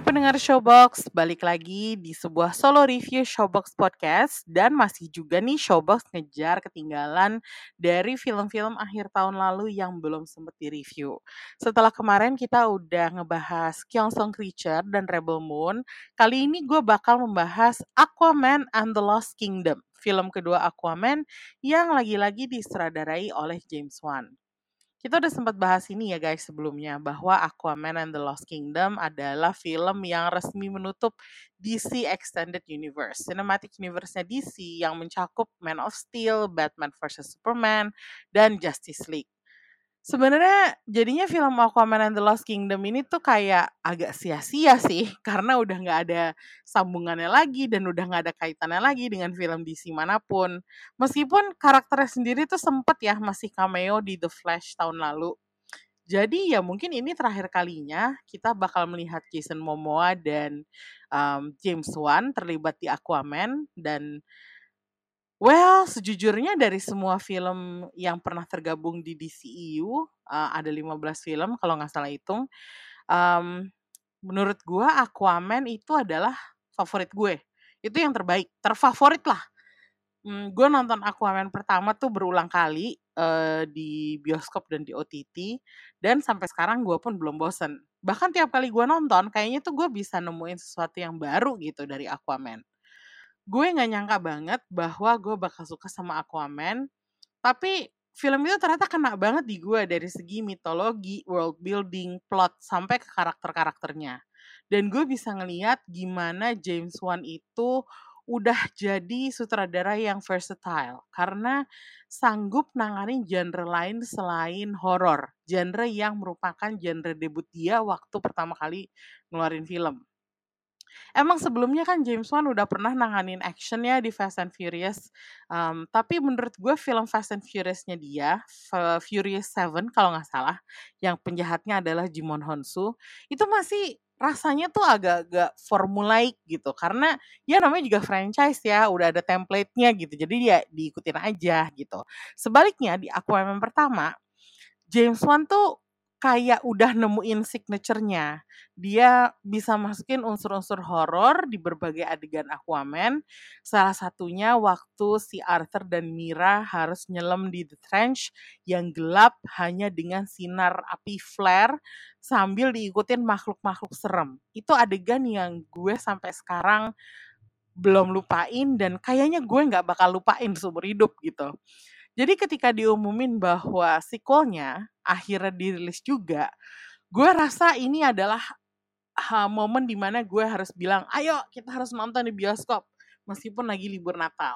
Pendengar Showbox, balik lagi di sebuah solo review Showbox Podcast dan masih juga nih Showbox ngejar ketinggalan dari film-film akhir tahun lalu yang belum sempat di-review. Setelah kemarin kita udah ngebahas Song Creature dan Rebel Moon, kali ini gue bakal membahas Aquaman and the Lost Kingdom, film kedua Aquaman yang lagi-lagi disutradarai oleh James Wan. Kita udah sempat bahas ini ya guys sebelumnya bahwa Aquaman and the Lost Kingdom adalah film yang resmi menutup DC Extended Universe, Cinematic Universe-nya DC yang mencakup Man of Steel, Batman vs Superman, dan Justice League. Sebenarnya jadinya film Aquaman and the Lost Kingdom ini tuh kayak agak sia-sia sih karena udah nggak ada sambungannya lagi dan udah nggak ada kaitannya lagi dengan film DC mana pun. Meskipun karakternya sendiri tuh sempet ya masih cameo di The Flash tahun lalu. Jadi ya mungkin ini terakhir kalinya kita bakal melihat Jason Momoa dan um, James Wan terlibat di Aquaman dan Well, sejujurnya dari semua film yang pernah tergabung di DCEU, uh, eh, ada 15 film kalau nggak salah hitung, um, menurut gue Aquaman itu adalah favorit gue. Itu yang terbaik, terfavorit lah. Hmm, gue nonton Aquaman pertama tuh berulang kali uh, di bioskop dan di OTT, dan sampai sekarang gue pun belum bosen. Bahkan tiap kali gue nonton, kayaknya tuh gue bisa nemuin sesuatu yang baru gitu dari Aquaman gue nggak nyangka banget bahwa gue bakal suka sama Aquaman tapi film itu ternyata kena banget di gue dari segi mitologi, world building, plot sampai ke karakter-karakternya. Dan gue bisa ngeliat gimana James Wan itu udah jadi sutradara yang versatile karena sanggup nanganin genre lain selain horor, genre yang merupakan genre debut dia waktu pertama kali ngeluarin film. Emang sebelumnya kan James Wan udah pernah nanganin actionnya di Fast and Furious. Um, tapi menurut gue film Fast and Furious-nya dia, Furious 7 kalau nggak salah, yang penjahatnya adalah Jimon Honsu, itu masih rasanya tuh agak-agak formulaik gitu karena ya namanya juga franchise ya udah ada template-nya gitu jadi dia diikutin aja gitu sebaliknya di Aquaman pertama James Wan tuh kayak udah nemuin signaturenya. Dia bisa masukin unsur-unsur horor di berbagai adegan Aquaman. Salah satunya waktu si Arthur dan Mira harus nyelam di The Trench yang gelap hanya dengan sinar api flare sambil diikutin makhluk-makhluk serem. Itu adegan yang gue sampai sekarang belum lupain dan kayaknya gue nggak bakal lupain seumur hidup gitu. Jadi ketika diumumin bahwa sequelnya akhirnya dirilis juga, gue rasa ini adalah ha, momen di mana gue harus bilang, ayo kita harus nonton di bioskop meskipun lagi libur Natal.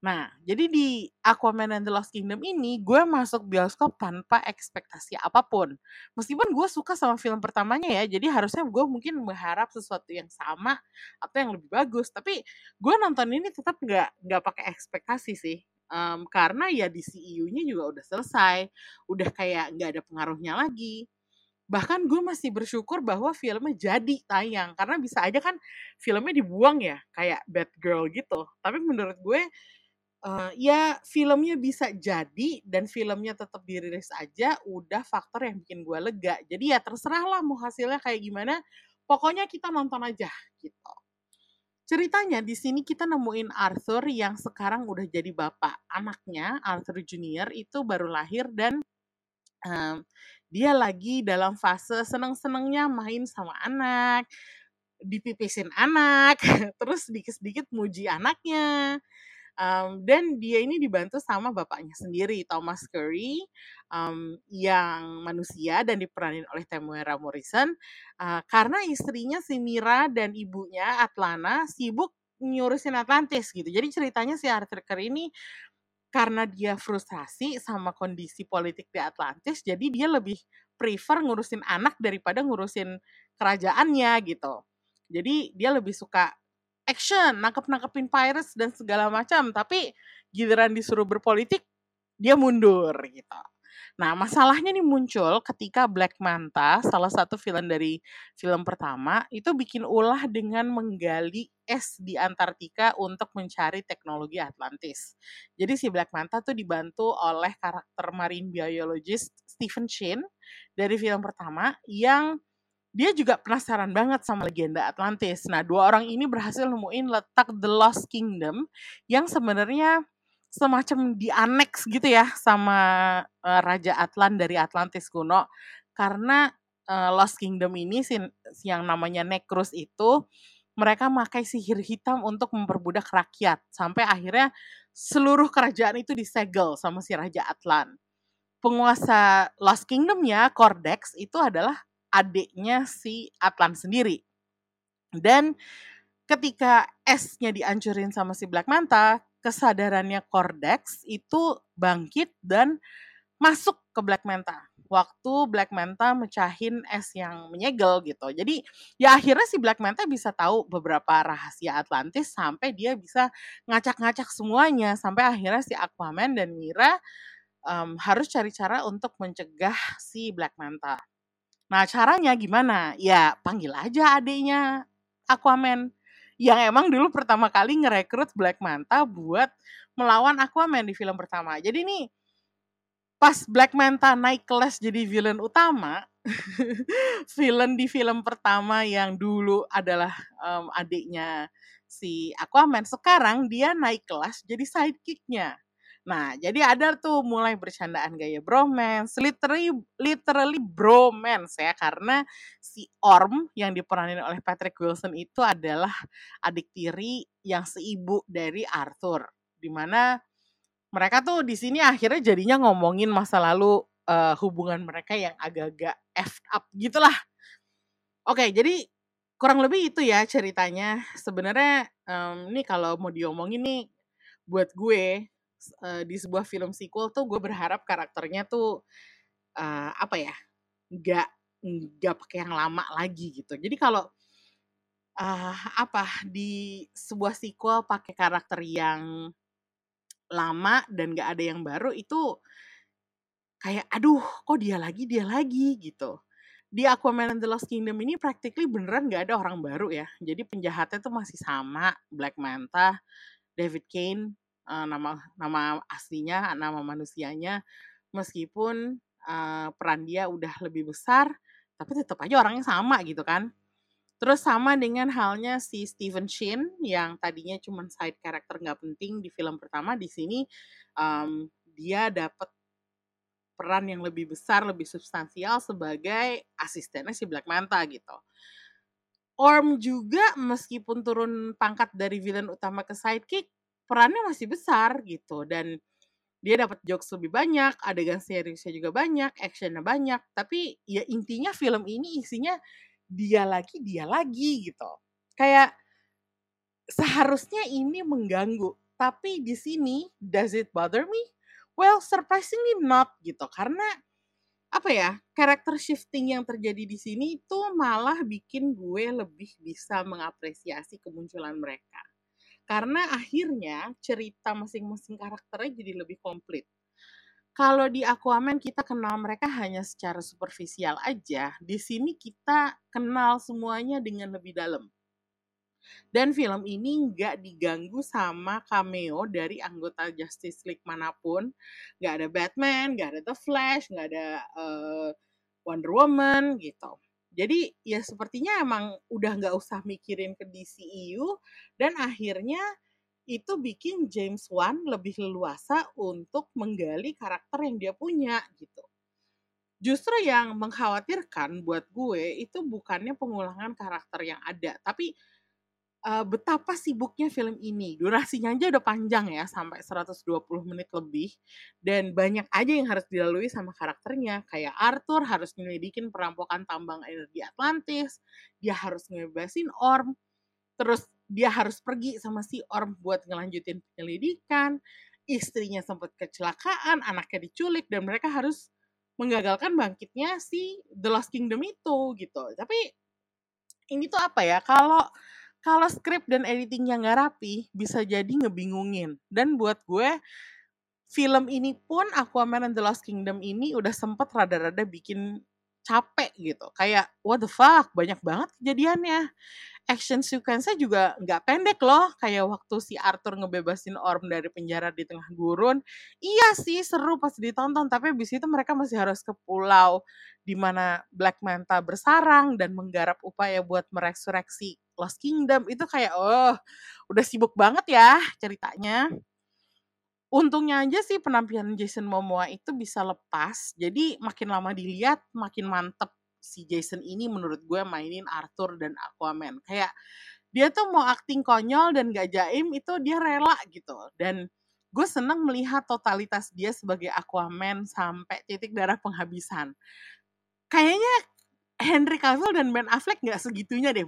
Nah, jadi di Aquaman and the Lost Kingdom ini, gue masuk bioskop tanpa ekspektasi apa pun. Meskipun gue suka sama film pertamanya ya, jadi harusnya gue mungkin berharap sesuatu yang sama atau yang lebih bagus. Tapi gue nonton ini tetap nggak nggak pakai ekspektasi sih um, karena ya di CEU-nya juga udah selesai, udah kayak nggak ada pengaruhnya lagi. Bahkan gue masih bersyukur bahwa filmnya jadi tayang karena bisa aja kan filmnya dibuang ya kayak Bad Girl gitu. Tapi menurut gue uh, ya filmnya bisa jadi dan filmnya tetap dirilis aja udah faktor yang bikin gue lega. Jadi ya terserah lah mau hasilnya kayak gimana. Pokoknya kita nonton aja gitu. Ceritanya di sini kita nemuin Arthur yang sekarang udah jadi bapak. Anaknya, Arthur Junior itu baru lahir dan um, dia lagi dalam fase seneng-senengnya main sama anak, dipipisin anak, terus sedikit-sedikit muji anaknya. Um, dan dia ini dibantu sama bapaknya sendiri, Thomas Curry, um, yang manusia dan diperanin oleh Temuera Morrison. Uh, karena istrinya si Mira dan ibunya Atlana sibuk nyurusin Atlantis gitu. Jadi ceritanya si Arthur Curry ini karena dia frustrasi sama kondisi politik di Atlantis, jadi dia lebih prefer ngurusin anak daripada ngurusin kerajaannya gitu. Jadi dia lebih suka action, nangkep-nangkepin pirates dan segala macam, tapi giliran disuruh berpolitik dia mundur gitu. Nah, masalahnya nih muncul ketika Black Manta, salah satu film dari film pertama, itu bikin ulah dengan menggali es di Antartika untuk mencari teknologi Atlantis. Jadi si Black Manta tuh dibantu oleh karakter marine biologist Stephen Shin dari film pertama yang dia juga penasaran banget sama legenda Atlantis. Nah, dua orang ini berhasil nemuin letak The Lost Kingdom yang sebenarnya semacam di aneks gitu ya sama uh, Raja Atlan dari Atlantis kuno karena uh, Lost Kingdom ini yang namanya Necrus itu mereka pakai sihir hitam untuk memperbudak rakyat sampai akhirnya seluruh kerajaan itu disegel sama si Raja Atlan. Penguasa Lost Kingdomnya Cordex itu adalah adiknya si Atlan sendiri. Dan ketika esnya dihancurin sama si Black Manta, kesadarannya Cordex itu bangkit dan masuk ke Black Manta. Waktu Black Manta mecahin es yang menyegel gitu. Jadi ya akhirnya si Black Manta bisa tahu beberapa rahasia Atlantis sampai dia bisa ngacak-ngacak semuanya. Sampai akhirnya si Aquaman dan Mira um, harus cari cara untuk mencegah si Black Manta. Nah caranya gimana? Ya panggil aja adiknya Aquaman yang emang dulu pertama kali ngerekrut Black Manta buat melawan Aquaman di film pertama. Jadi nih pas Black Manta naik kelas jadi villain utama, villain di film pertama yang dulu adalah um, adiknya si Aquaman, sekarang dia naik kelas jadi sidekicknya. Nah, jadi ada tuh mulai bercandaan gaya bromance, literally literally bromance ya karena si Orm yang diperanin oleh Patrick Wilson itu adalah adik tiri yang seibu dari Arthur. Di mana mereka tuh di sini akhirnya jadinya ngomongin masa lalu uh, hubungan mereka yang agak-agak effed up gitulah. Oke, jadi kurang lebih itu ya ceritanya. Sebenarnya um, ini kalau mau diomongin nih buat gue uh, di sebuah film sequel tuh gue berharap karakternya tuh uh, apa ya nggak nggak pakai yang lama lagi gitu. Jadi kalau uh, apa di sebuah sequel pakai karakter yang lama dan gak ada yang baru itu kayak aduh kok dia lagi dia lagi gitu. Di Aquaman and the Lost Kingdom ini practically beneran gak ada orang baru ya. Jadi penjahatnya tuh masih sama Black Manta David Kane uh, nama nama aslinya, nama manusianya, meskipun uh, peran dia udah lebih besar, tapi tetap aja orangnya sama gitu kan. Terus sama dengan halnya si Stephen Shin yang tadinya cuma side character nggak penting di film pertama, di sini um, dia dapat peran yang lebih besar, lebih substansial sebagai asistennya si Black Manta gitu. Orm juga meskipun turun pangkat dari villain utama ke sidekick, perannya masih besar gitu dan dia dapat jokes lebih banyak, adegan seriusnya juga banyak, actionnya banyak, tapi ya intinya film ini isinya dia lagi dia lagi gitu. Kayak seharusnya ini mengganggu, tapi di sini does it bother me? Well, surprisingly not gitu. Karena apa ya, karakter shifting yang terjadi di sini itu malah bikin gue lebih bisa mengapresiasi kemunculan mereka karena akhirnya cerita masing-masing karakternya jadi lebih komplit. Kalau di Aquaman kita kenal mereka hanya secara superficial aja, di sini kita kenal semuanya dengan lebih dalam. Dan film ini nggak diganggu sama cameo dari anggota Justice League mana pun. Nggak ada Batman, nggak ada The Flash, nggak ada uh, Wonder Woman gitu. Jadi ya sepertinya emang udah nggak usah mikirin ke DCEU dan akhirnya itu bikin James Wan lebih leluasa untuk menggali karakter yang dia punya gitu. justru yang mengkhawatirkan buat gue itu bukannya pengulangan karakter yang ada, tapi uh, betapa sibuknya film ini. Durasinya aja udah panjang ya, sampai 120 menit lebih. Dan banyak aja yang harus dilalui sama karakternya. Kayak Arthur harus menyelidikin perampokan tambang energi Atlantis, dia harus ngebebasin Orm, terus dia harus pergi sama si Orm buat ngelanjutin penyelidikan, istrinya sempat kecelakaan, anaknya diculik, dan mereka harus menggagalkan bangkitnya si The Lost Kingdom itu gitu. Tapi ini tuh apa ya? Kalau kalau skrip dan editingnya nggak rapi, bisa jadi ngebingungin. Dan buat gue, film ini pun Aquaman and the Lost Kingdom ini udah sempet rada-rada bikin capek gitu. Kayak what the fuck, banyak banget kejadiannya action sequence-nya juga nggak pendek loh. Kayak waktu si Arthur ngebebasin Orm dari penjara di tengah gurun. Iya sih seru pas ditonton, tapi abis itu mereka masih harus ke pulau di mana Black Manta bersarang dan menggarap upaya buat meresurreksi Lost Kingdom. Itu kayak, oh udah sibuk banget ya ceritanya. Untungnya aja sih penampilan Jason Momoa itu bisa lepas, jadi makin lama dilihat makin mantep si Jason ini menurut gue mainin Arthur dan Aquaman. Kayak dia tuh mau acting konyol dan gak jaim itu dia rela gitu. Dan gue seneng melihat totalitas dia sebagai Aquaman sampai titik darah penghabisan. Kayaknya Henry Cavill dan Ben Affleck gak segitunya deh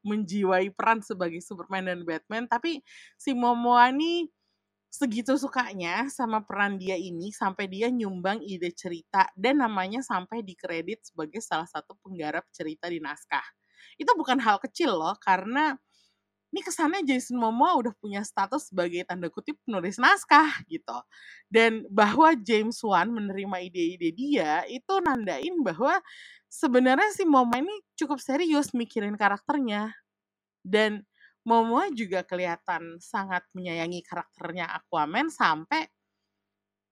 menjiwai peran sebagai Superman dan Batman. Tapi si Momoa nih segitu sukanya sama peran dia ini sampai dia nyumbang ide cerita dan namanya sampai dikredit sebagai salah satu penggarap cerita di naskah. Itu bukan hal kecil loh karena ini kesannya Jason Momoa udah punya status sebagai tanda kutip penulis naskah gitu. Dan bahwa James Wan menerima ide-ide dia itu nandain bahwa sebenarnya si Momoa ini cukup serius mikirin karakternya. Dan Momoa juga kelihatan sangat menyayangi karakternya Aquaman sampai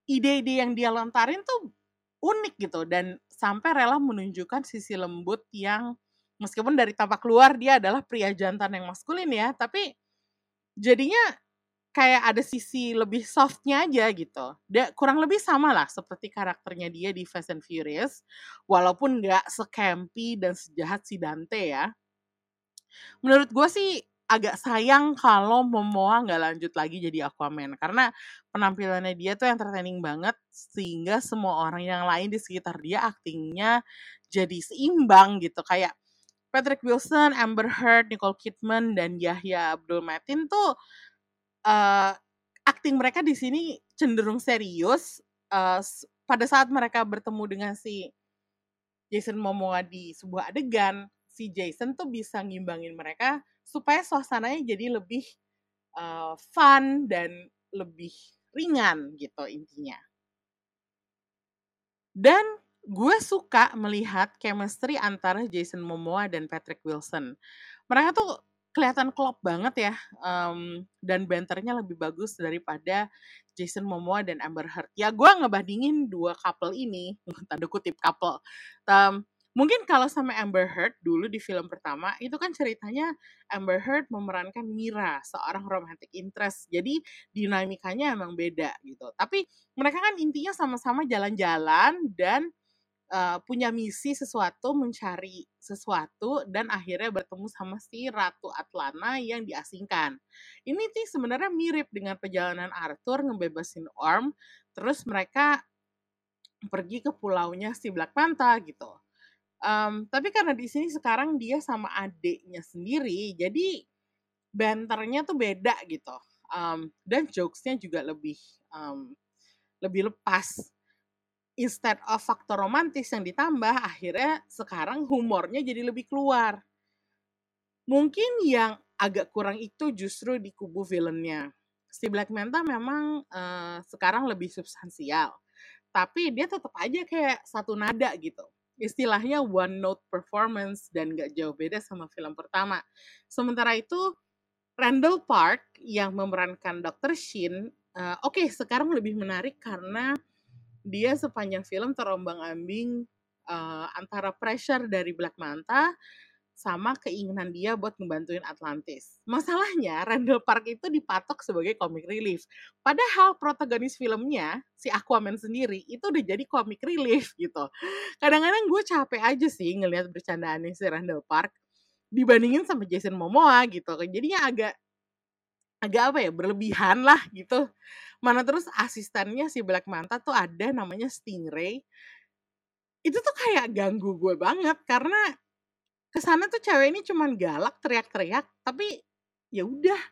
ide-ide yang dia lontarin tuh unik gitu dan sampai rela menunjukkan sisi lembut yang meskipun dari tampak luar dia adalah pria jantan yang maskulin ya, tapi jadinya kayak ada sisi lebih softnya aja gitu. Dia kurang lebih sama lah seperti karakternya dia di Fast and Furious, walaupun nggak secampy dan sejahat si Dante ya. Menurut gue sih agak sayang kalau Momoa nggak lanjut lagi jadi Aquaman. Karena penampilannya dia tuh entertaining banget sehingga semua orang yang lain di sekitar dia aktingnya jadi seimbang gitu. Kayak Patrick Wilson, Amber Heard, Nicole Kidman dan Yahya Abdul Matin tuh uh, akting mereka di sini cenderung serius uh, pada saat mereka bertemu dengan si Jason Momoa di sebuah adegan si Jason tuh bisa ngimbangin mereka supaya suasananya jadi lebih uh, fun dan lebih ringan gitu intinya. Dan gue suka melihat chemistry antara Jason Momoa dan Patrick Wilson. Mereka tuh kelihatan klop banget ya, um, dan banternya lebih bagus daripada Jason Momoa dan Amber Heard. Ya gue ngebandingin dua couple ini, tanda kutip couple. Um, Mungkin kalau sama Amber Heard dulu di film pertama, itu kan ceritanya Amber Heard memerankan Mira, seorang romantic interest. Jadi dinamikanya emang beda gitu. Tapi mereka kan intinya sama-sama jalan-jalan dan uh, punya misi sesuatu, mencari sesuatu dan akhirnya bertemu sama si Ratu Atlana yang diasingkan. Ini sih sebenarnya mirip dengan perjalanan Arthur ngebebasin Orm, terus mereka pergi ke pulaunya si Black Manta gitu. Um, tapi karena di sini sekarang dia sama adiknya sendiri, jadi banternya tuh beda gitu. Um, dan jokesnya juga lebih um, lebih lepas. Instead of faktor romantis yang ditambah, akhirnya sekarang humornya jadi lebih keluar. Mungkin yang agak kurang itu justru di kubu villainnya. Si Black Manta memang uh, sekarang lebih substansial, tapi dia tetap aja kayak satu nada gitu istilahnya one note performance dan gak jauh beda sama film pertama. Sementara itu Randall Park yang memerankan Dr. Shin, uh, oke okay, sekarang lebih menarik karena dia sepanjang film terombang ambing uh, antara pressure dari Black Manta sama keinginan dia buat ngebantuin Atlantis. Masalahnya Randall Park itu dipatok sebagai comic relief. Padahal protagonis filmnya, si Aquaman sendiri, itu udah jadi comic relief gitu. Kadang-kadang gue capek aja sih ngelihat bercandaannya si Randall Park dibandingin sama Jason Momoa gitu. Jadinya agak agak apa ya berlebihan lah gitu. Mana terus asistennya si Black Manta tuh ada namanya Stingray. Itu tuh kayak ganggu gue banget karena ke sana tuh cewek ini cuman galak teriak-teriak tapi ya udah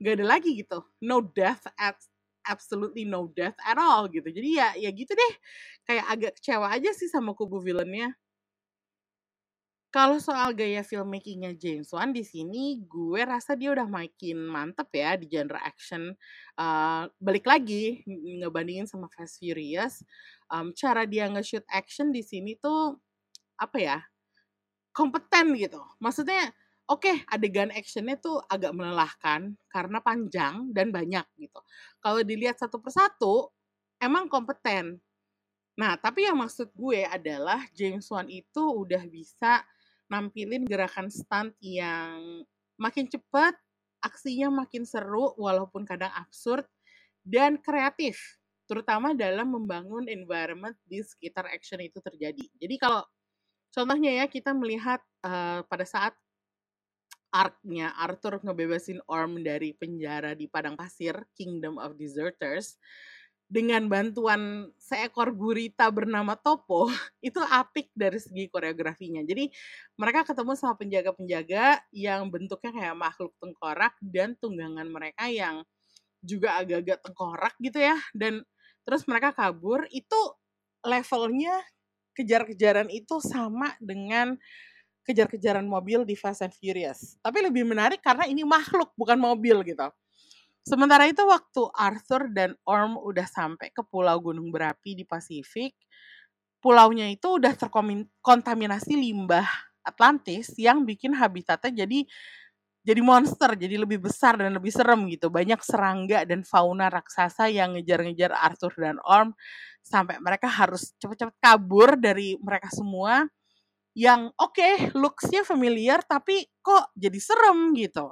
nggak ada lagi gitu. No death at absolutely no death at all gitu. Jadi ya ya gitu deh. Kayak agak kecewa aja sih sama kubu villainnya. Kalau soal gaya filmmakingnya James Wan di sini gue rasa dia udah makin mantep ya di genre action. Uh, balik lagi ngebandingin sama Fast Furious. Um, cara dia nge-shoot action di sini tuh apa ya kompeten gitu. Maksudnya oke okay, adegan actionnya tuh agak melelahkan karena panjang dan banyak gitu. Kalau dilihat satu persatu emang kompeten. Nah tapi yang maksud gue adalah James Wan itu udah bisa nampilin gerakan stunt yang makin cepat, aksinya makin seru walaupun kadang absurd dan kreatif terutama dalam membangun environment di sekitar action itu terjadi. Jadi kalau Contohnya ya kita melihat uh, pada saat arc-nya Arthur ngebebasin Orm dari penjara di padang pasir Kingdom of Deserters dengan bantuan seekor gurita bernama Topo itu apik dari segi koreografinya. Jadi mereka ketemu sama penjaga-penjaga yang bentuknya kayak makhluk tengkorak dan tunggangan mereka yang juga agak-agak tengkorak gitu ya dan terus mereka kabur itu levelnya kejar-kejaran itu sama dengan kejar-kejaran mobil di Fast and Furious. Tapi lebih menarik karena ini makhluk bukan mobil gitu. Sementara itu waktu Arthur dan Orm udah sampai ke pulau gunung berapi di Pasifik, pulaunya itu udah terkontaminasi limbah Atlantis yang bikin habitatnya jadi jadi monster, jadi lebih besar dan lebih serem gitu. Banyak serangga dan fauna raksasa yang ngejar-ngejar Arthur dan Orm sampai mereka harus cepet-cepet kabur dari mereka semua yang oke okay, looksnya familiar tapi kok jadi serem gitu.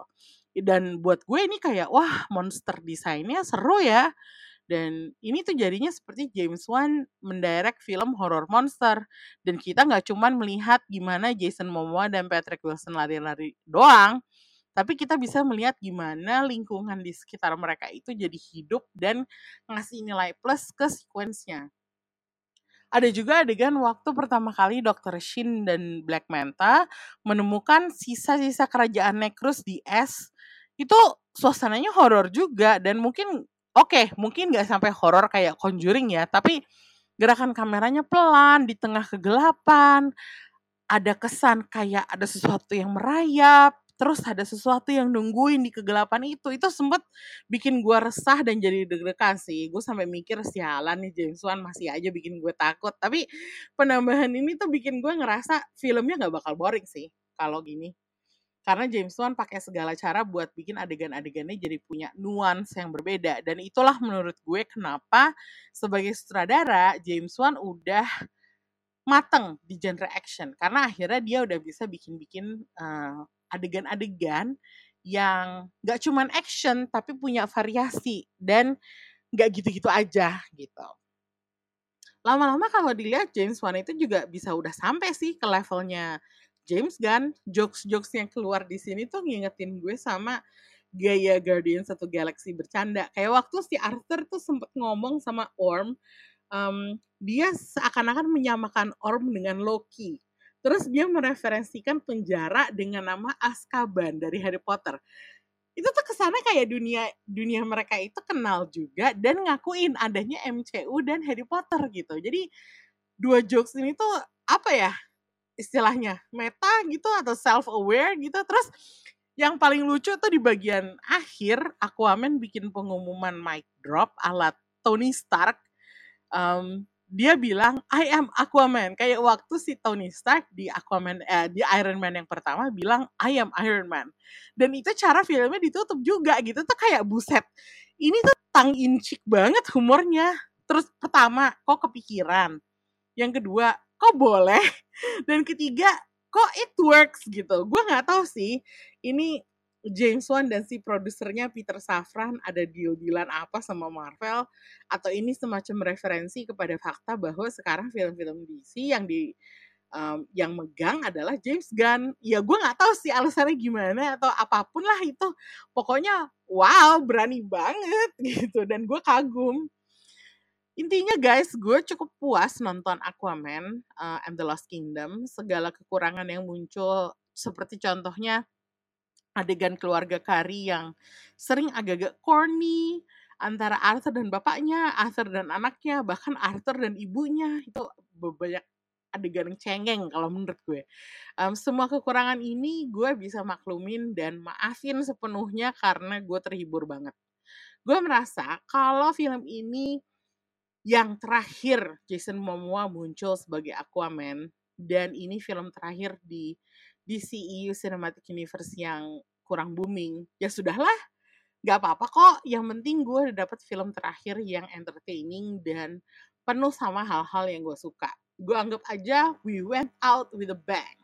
Dan buat gue ini kayak wah monster desainnya seru ya. Dan ini tuh jadinya seperti James Wan mendirect film horror monster. Dan kita nggak cuman melihat gimana Jason Momoa dan Patrick Wilson lari-lari doang, tapi kita bisa melihat gimana lingkungan di sekitar mereka itu jadi hidup dan ngasih nilai plus ke sequence-nya. Ada juga adegan waktu pertama kali Dr. Shin dan Black Manta menemukan sisa-sisa kerajaan Necrus di es. Itu suasananya horor juga dan mungkin oke, okay, mungkin nggak sampai horor kayak Conjuring ya, tapi gerakan kameranya pelan di tengah kegelapan. Ada kesan kayak ada sesuatu yang merayap, terus ada sesuatu yang nungguin di kegelapan itu itu sempet bikin gue resah dan jadi deg-degan sih. Gue sampai mikir sialan nih James Wan masih aja bikin gue takut. Tapi penambahan ini tuh bikin gue ngerasa filmnya nggak bakal boring sih kalau gini. Karena James Wan pakai segala cara buat bikin adegan-adegannya jadi punya nuansa yang berbeda. Dan itulah menurut gue kenapa sebagai sutradara James Wan udah mateng di genre action. Karena akhirnya dia udah bisa bikin-bikin uh, adegan-adegan yang gak cuman action tapi punya variasi dan gak gitu-gitu aja gitu. Lama-lama kalau dilihat James Wan itu juga bisa udah sampai sih ke levelnya James Gunn. Jokes-jokes yang keluar di sini tuh ngingetin gue sama gaya Guardian satu Galaxy bercanda. Kayak waktu si Arthur tuh sempet ngomong sama Orm, um, dia seakan-akan menyamakan Orm dengan Loki. Terus dia mereferensikan penjara dengan nama Azkaban dari Harry Potter. Itu tuh ke sana kayak dunia dunia mereka itu kenal juga dan ngakuin adanya MCU dan Harry Potter gitu. Jadi dua jokes ini tuh apa ya istilahnya meta gitu atau self aware gitu. Terus yang paling lucu tuh di bagian akhir Aquaman bikin pengumuman mic drop alat Tony Stark um, dia bilang I am Aquaman. Kayak waktu si Tony Stark di Aquaman eh, di Iron Man yang pertama bilang I am Iron Man. Dan itu cara filmnya ditutup juga gitu. Tuh kayak buset ini tuh tang incik banget humornya. Terus pertama kok kepikiran? Yang kedua kok boleh? Dan ketiga kok it works gitu. Gue nggak tahu sih ini James Wan dan si produsernya Peter Safran ada deal-dealan apa sama Marvel atau ini semacam referensi kepada fakta bahwa sekarang film-film DC yang di um, yang megang adalah James Gunn. Ya gue nggak tahu sih alasannya gimana atau apa pun lah itu. Pokoknya wow berani banget gitu dan gue kagum. Intinya guys, gue cukup puas nonton Aquaman uh, and the Lost Kingdom. Segala kekurangan yang muncul seperti contohnya adegan keluarga Kari yang sering agak-agak corny antara Arthur dan bapaknya, Arthur dan anaknya, bahkan Arthur dan ibunya itu banyak adegan yang cengeng kalau menurut gue. Um, semua kekurangan ini gue bisa maklumin dan maafin sepenuhnya karena gue terhibur banget. Gue merasa kalau film ini yang terakhir Jason Momoa muncul sebagai Aquaman dan ini film terakhir di DCEU Cinematic Universe yang kurang booming, ya sudahlah, gak apa-apa kok. Yang penting gue udah dapet film terakhir yang entertaining dan penuh sama hal-hal yang gue suka. Gue anggap aja we went out with a bang.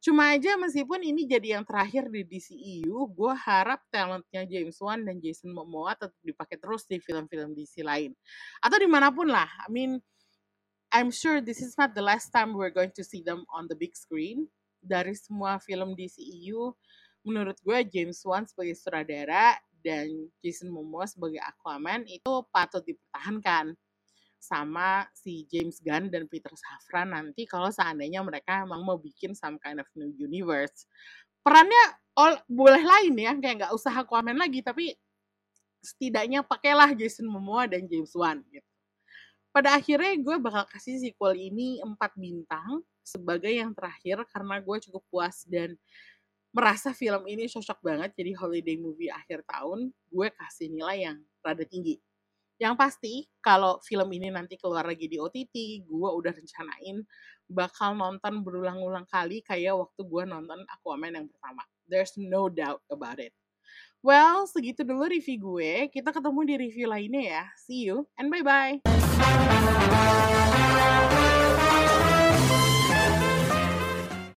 Cuma aja meskipun ini jadi yang terakhir di DCEU, gue harap talentnya James Wan dan Jason Momoa tetap dipakai terus di film-film DC lain. Atau di mana pun lah. I mean, I'm sure this is not the last time we're going to see them on the big screen. Dari semua film DCEU, menurut gue James Wan sebagai sutradara dan Jason Momoa sebagai Aquaman itu patut dipertahankan sama si James Gunn dan Peter Safran nanti kalau seandainya mereka emang mau bikin some kind of new universe. Perannya all, boleh lain ya, kayak nggak usah Aquaman lagi, tapi setidaknya pakailah Jason Momoa dan James Wan gitu. Pada akhirnya gue bakal kasih sequel ini 4 bintang sebagai yang terakhir karena gue cukup puas dan merasa film ini cocok banget jadi holiday movie akhir tahun, gue kasih nilai yang rada tinggi. Yang pasti, kalau film ini nanti keluar lagi di OTT, gue udah rencanain bakal nonton berulang-ulang kali kayak waktu gue nonton Aquaman yang pertama. There's no doubt about it. Well, segitu dulu review gue. Kita ketemu di review lainnya ya. See you and bye-bye.